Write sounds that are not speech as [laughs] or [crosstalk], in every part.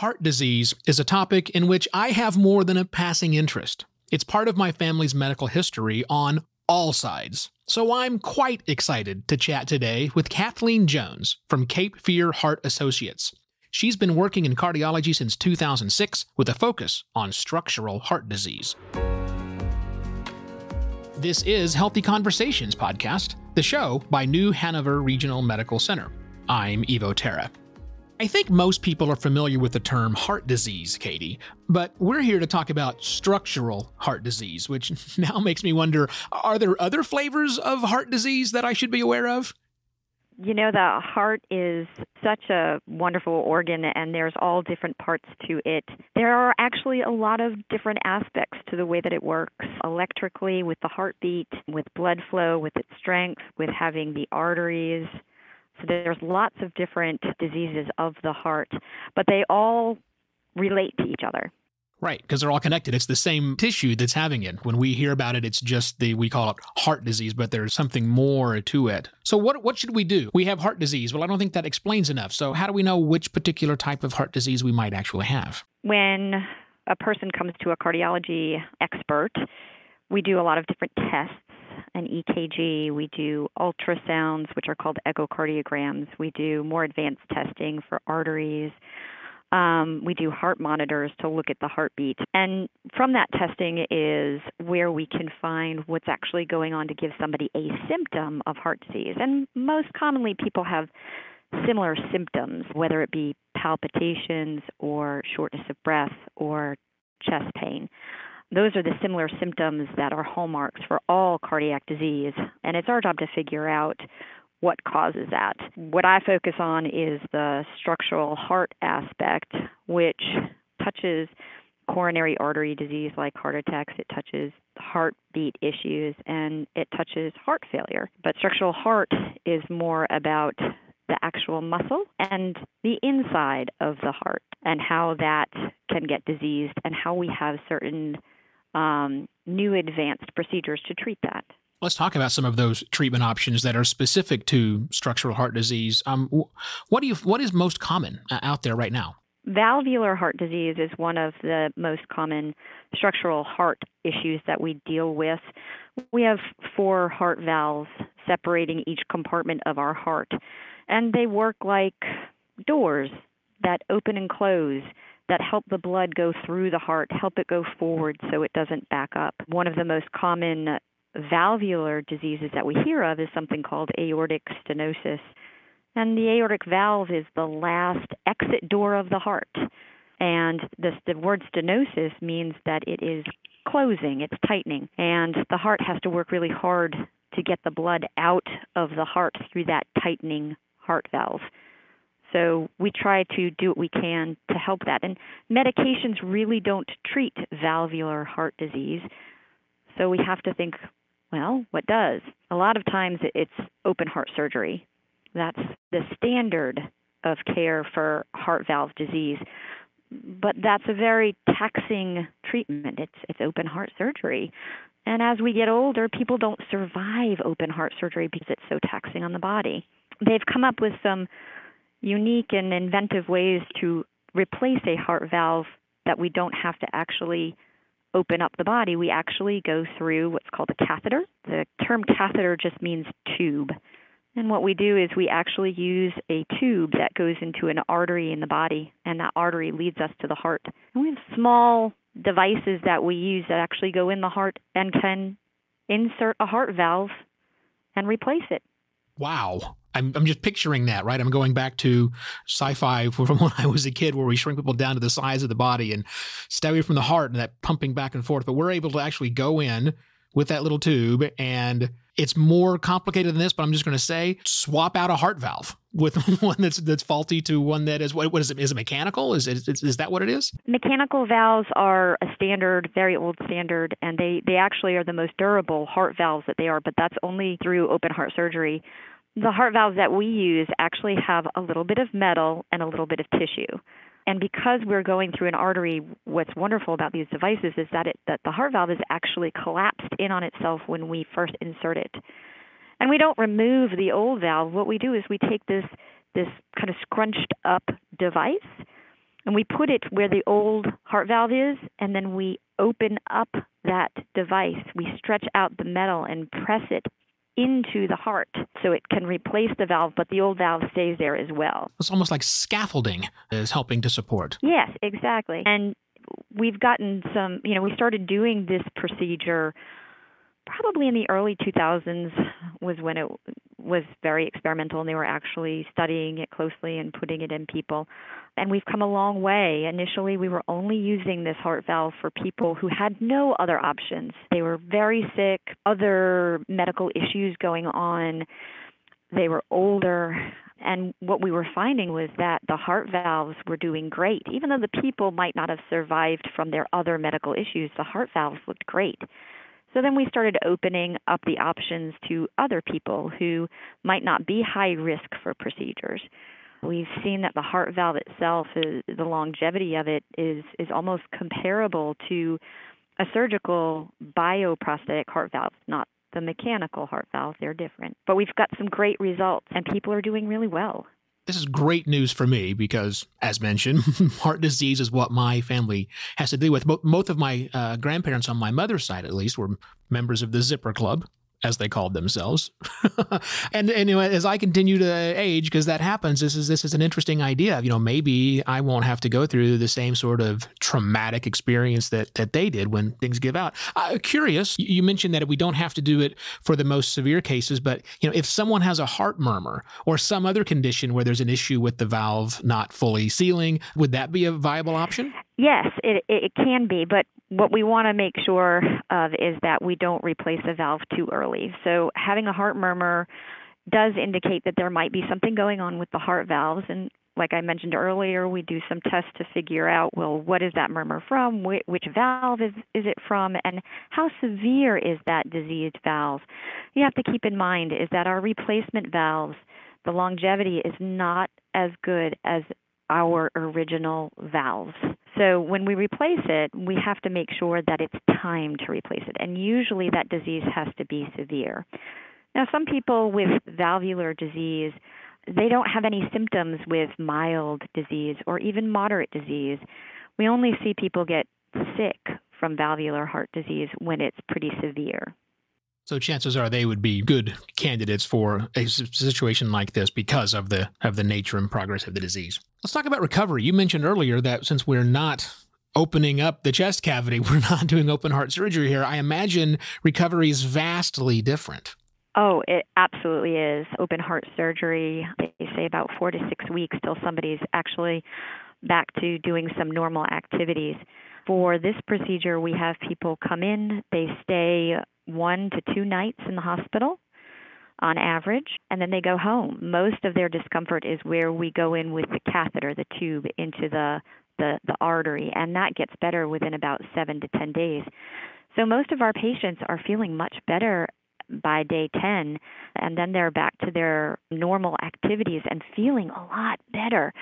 Heart disease is a topic in which I have more than a passing interest. It's part of my family's medical history on all sides. So I'm quite excited to chat today with Kathleen Jones from Cape Fear Heart Associates. She's been working in cardiology since 2006 with a focus on structural heart disease. This is Healthy Conversations podcast, the show by New Hanover Regional Medical Center. I'm Evo Terra. I think most people are familiar with the term heart disease, Katie, but we're here to talk about structural heart disease, which [laughs] now makes me wonder are there other flavors of heart disease that I should be aware of? You know, the heart is such a wonderful organ, and there's all different parts to it. There are actually a lot of different aspects to the way that it works electrically, with the heartbeat, with blood flow, with its strength, with having the arteries so there's lots of different diseases of the heart, but they all relate to each other. Right, because they're all connected. It's the same tissue that's having it. When we hear about it, it's just the we call it heart disease, but there's something more to it. So what what should we do? We have heart disease. Well, I don't think that explains enough. So how do we know which particular type of heart disease we might actually have? When a person comes to a cardiology expert, we do a lot of different tests an EKG. We do ultrasounds, which are called echocardiograms. We do more advanced testing for arteries. Um, we do heart monitors to look at the heartbeat. And from that testing is where we can find what's actually going on to give somebody a symptom of heart disease. And most commonly, people have similar symptoms, whether it be palpitations or shortness of breath or chest pain. Those are the similar symptoms that are hallmarks for all cardiac disease, and it's our job to figure out what causes that. What I focus on is the structural heart aspect, which touches coronary artery disease like heart attacks, it touches heartbeat issues, and it touches heart failure. But structural heart is more about the actual muscle and the inside of the heart and how that can get diseased and how we have certain um, new advanced procedures to treat that. Let's talk about some of those treatment options that are specific to structural heart disease. Um, what do you what is most common uh, out there right now? Valvular heart disease is one of the most common structural heart issues that we deal with. We have four heart valves separating each compartment of our heart, and they work like doors that open and close that help the blood go through the heart, help it go forward so it doesn't back up. One of the most common valvular diseases that we hear of is something called aortic stenosis. And the aortic valve is the last exit door of the heart. And this, the word stenosis means that it is closing, it's tightening. And the heart has to work really hard to get the blood out of the heart through that tightening heart valve. So we try to do what we can to help that. And medications really don't treat valvular heart disease. So we have to think, well, what does? A lot of times it's open heart surgery. That's the standard of care for heart valve disease. But that's a very taxing treatment. It's it's open heart surgery. And as we get older, people don't survive open heart surgery because it's so taxing on the body. They've come up with some unique and inventive ways to replace a heart valve that we don't have to actually open up the body. We actually go through what's called a catheter. The term catheter just means tube. And what we do is we actually use a tube that goes into an artery in the body, and that artery leads us to the heart. And we have small devices that we use that actually go in the heart and can insert a heart valve and replace it. Wow. I'm, I'm just picturing that, right? I'm going back to sci-fi [laughs] from when I was a kid, where we shrink people down to the size of the body and stay away from the heart and that pumping back and forth. But we're able to actually go in with that little tube, and it's more complicated than this. But I'm just going to say, swap out a heart valve [laughs] with one that's that's faulty to one that is what, what is it? Is it mechanical? Is it is, is that what it is? Mechanical valves are a standard, very old standard, and they they actually are the most durable heart valves that they are. But that's only through open heart surgery the heart valves that we use actually have a little bit of metal and a little bit of tissue. And because we're going through an artery, what's wonderful about these devices is that it that the heart valve is actually collapsed in on itself when we first insert it. And we don't remove the old valve. What we do is we take this this kind of scrunched up device and we put it where the old heart valve is, and then we open up that device. We stretch out the metal and press it into the heart so it can replace the valve, but the old valve stays there as well. It's almost like scaffolding is helping to support. Yes, exactly. And we've gotten some, you know, we started doing this procedure probably in the early 2000s was when it was very experimental and they were actually studying it closely and putting it in people. And we've come a long way. Initially, we were only using this heart valve for people who had no other options. They were very sick, other medical issues going on, they were older. And what we were finding was that the heart valves were doing great. Even though the people might not have survived from their other medical issues, the heart valves looked great. So then we started opening up the options to other people who might not be high risk for procedures. We've seen that the heart valve itself, is, the longevity of it is is almost comparable to a surgical bioprosthetic heart valve, not the mechanical heart valve. They're different. But we've got some great results, and people are doing really well. This is great news for me because, as mentioned, [laughs] heart disease is what my family has to deal with. Both of my uh, grandparents, on my mother's side at least, were members of the Zipper Club, as they called themselves. [laughs] and anyway, as I continue to age, because that happens, this is this is an interesting idea. You know, maybe I won't have to go through the same sort of traumatic experience that that they did when things give out. Uh, curious, you mentioned that we don't have to do it for the most severe cases, but you know, if someone has a heart murmur or some other condition where there's an issue with the valve not fully sealing, would that be a viable option? Yes, it, it can be, but what we want to make sure of is that we don't replace a valve too early. So having a heart murmur does indicate that there might be something going on with the heart valves and like I mentioned earlier, we do some tests to figure out well, what is that murmur from? Which valve is, is it from? And how severe is that diseased valve? You have to keep in mind is that our replacement valves, the longevity is not as good as our original valves. So when we replace it, we have to make sure that it's time to replace it. And usually that disease has to be severe. Now, some people with valvular disease, they don't have any symptoms with mild disease or even moderate disease. We only see people get sick from valvular heart disease when it's pretty severe. So chances are they would be good candidates for a situation like this because of the of the nature and progress of the disease. Let's talk about recovery. You mentioned earlier that since we're not opening up the chest cavity, [laughs] we're not doing open heart surgery here. I imagine recovery is vastly different. Oh, it absolutely is. Open heart surgery, they say about 4 to 6 weeks till somebody's actually back to doing some normal activities. For this procedure, we have people come in, they stay one to two nights in the hospital on average, and then they go home. Most of their discomfort is where we go in with the catheter, the tube, into the, the, the artery, and that gets better within about seven to 10 days. So most of our patients are feeling much better by day 10 and then they're back to their normal activities and feeling a lot better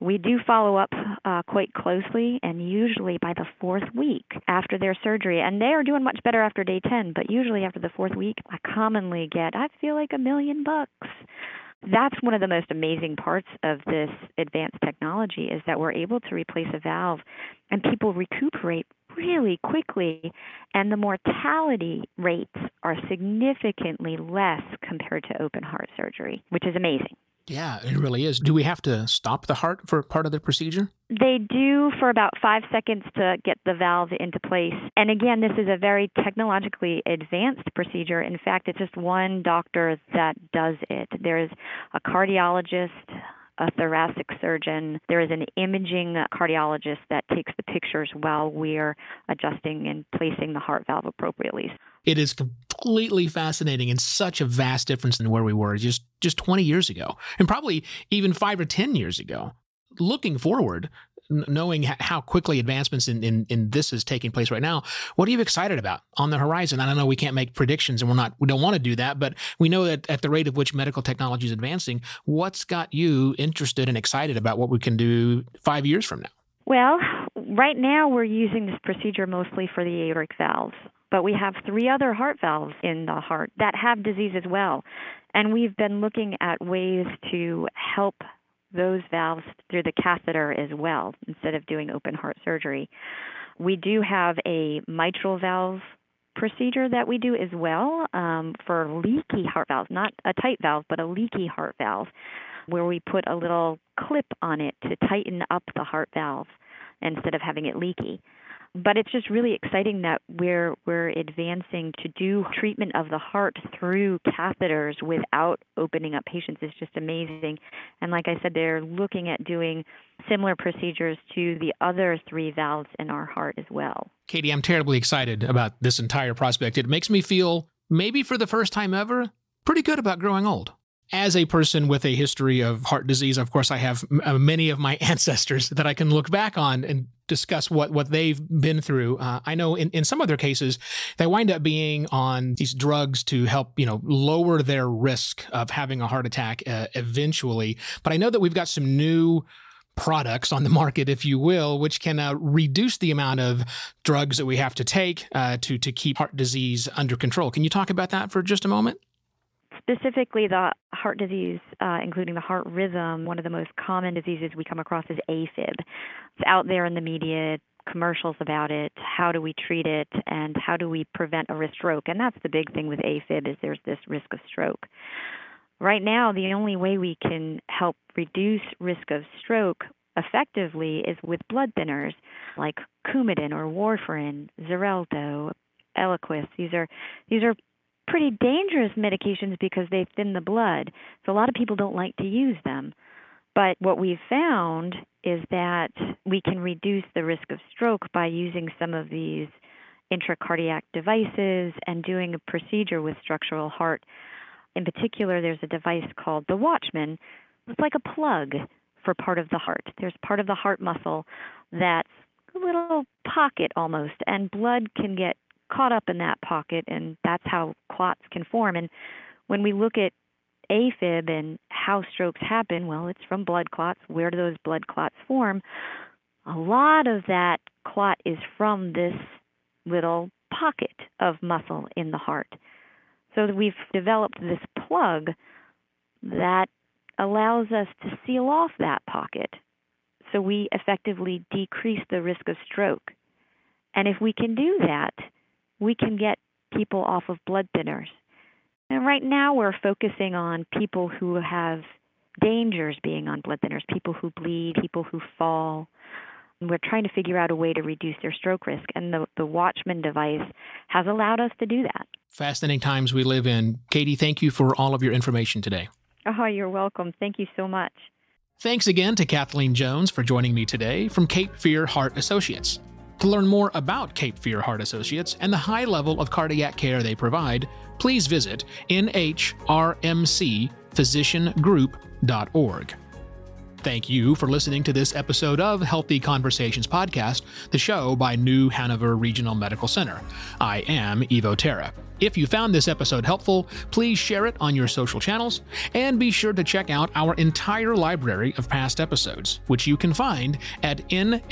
we do follow up uh, quite closely, and usually by the fourth week after their surgery. And they are doing much better after day 10, but usually after the fourth week, I commonly get, I feel like a million bucks. That's one of the most amazing parts of this advanced technology is that we're able to replace a valve and people recuperate really quickly and the mortality rates are significantly less compared to open heart surgery, which is amazing. Yeah, it really is. Do we have to stop the heart for part of the procedure? They do for about five seconds to get the valve into place. And again, this is a very technologically advanced procedure. In fact, it's just one doctor that does it. There's a cardiologist, a thoracic surgeon. There is an imaging cardiologist that takes the pictures while we're adjusting and placing the heart valve appropriately. It is completely fascinating and such a vast difference than where we were just just 20 years ago and probably even 5 or 10 years ago. Looking forward, knowing how quickly advancements in, in, in this is taking place right now, what are you excited about on the horizon? I don't know we can't make predictions and we're not we don't want to do that, but we know that at the rate of which medical technology is advancing, what's got you interested and excited about what we can do five years from now? Well, right now we're using this procedure mostly for the aortic valves, but we have three other heart valves in the heart that have disease as well. And we've been looking at ways to help those valves through the catheter as well instead of doing open heart surgery. We do have a mitral valve procedure that we do as well um, for leaky heart valves, not a tight valve, but a leaky heart valve, where we put a little clip on it to tighten up the heart valve instead of having it leaky but it's just really exciting that we're we're advancing to do treatment of the heart through catheters without opening up patients is just amazing. And like I said, they're looking at doing similar procedures to the other three valves in our heart as well. Katie, I'm terribly excited about this entire prospect. It makes me feel maybe for the first time ever pretty good about growing old as a person with a history of heart disease, of course, I have uh, many of my [laughs] ancestors that I can look back on and discuss what, what they've been through. Uh, I know in, in some of their cases, they wind up being on these drugs to help, you know, lower their risk of having a heart attack uh, eventually. But I know that we've got some new products on the market, if you will, which can uh, reduce the amount of drugs that we have to take uh, to to keep heart disease under control. Can you talk about that for just a moment? Specifically, the heart disease, uh, including the heart rhythm, one of the most common diseases we come across is AFib. It's out there in the media, commercials about it. How do we treat it, and how do we prevent a risk stroke? And that's the big thing with AFib is there's this risk of stroke. Right now, the only way we can help reduce risk of stroke effectively is with blood thinners like Coumadin or warfarin, Xarelto, Eliquis. These are these are pretty dangerous medications because they thin the blood. So a lot of people don't like to use them. But what we've found is that we can reduce the risk of stroke by using some of these intracardiac devices and doing a procedure with structural heart. In particular, there's a device called the Watchman. It's like a plug for part of the heart. There's part of the heart muscle that's a little pocket almost, and blood can get caught up in that pocket, and that's how clots can form. And when we look at AFib and how strokes happen, well, it's from blood clots. Where do those blood clots form? A lot of that clot is from this little pocket of muscle in the heart. So we've developed this plug that allows us to seal off that pocket so we effectively decrease the risk of stroke. And if we can do that, we can get people off of blood thinners. And right now we're focusing on people who have dangers being on blood thinners, people who bleed, people who fall. And we're trying to figure out a way to reduce their stroke risk, and the, the Watchman device has allowed us to do that. Fascinating times we live in. Katie, thank you for all of your information today. Oh, you're welcome. Thank you so much. Thanks again to Kathleen Jones for joining me today from Cape Fear Heart Associates. To learn more about Cape Fear Heart Associates and the high level of cardiac care they provide, please visit nhrmcphysiciangroup.org. Thank you for listening to this episode of Healthy Conversations Podcast, the show by New Hanover Regional Medical Center. I am Evo Terra. If you found this episode helpful, please share it on your social channels and be sure to check out our entire library of past episodes, which you can find at nhrmc.org.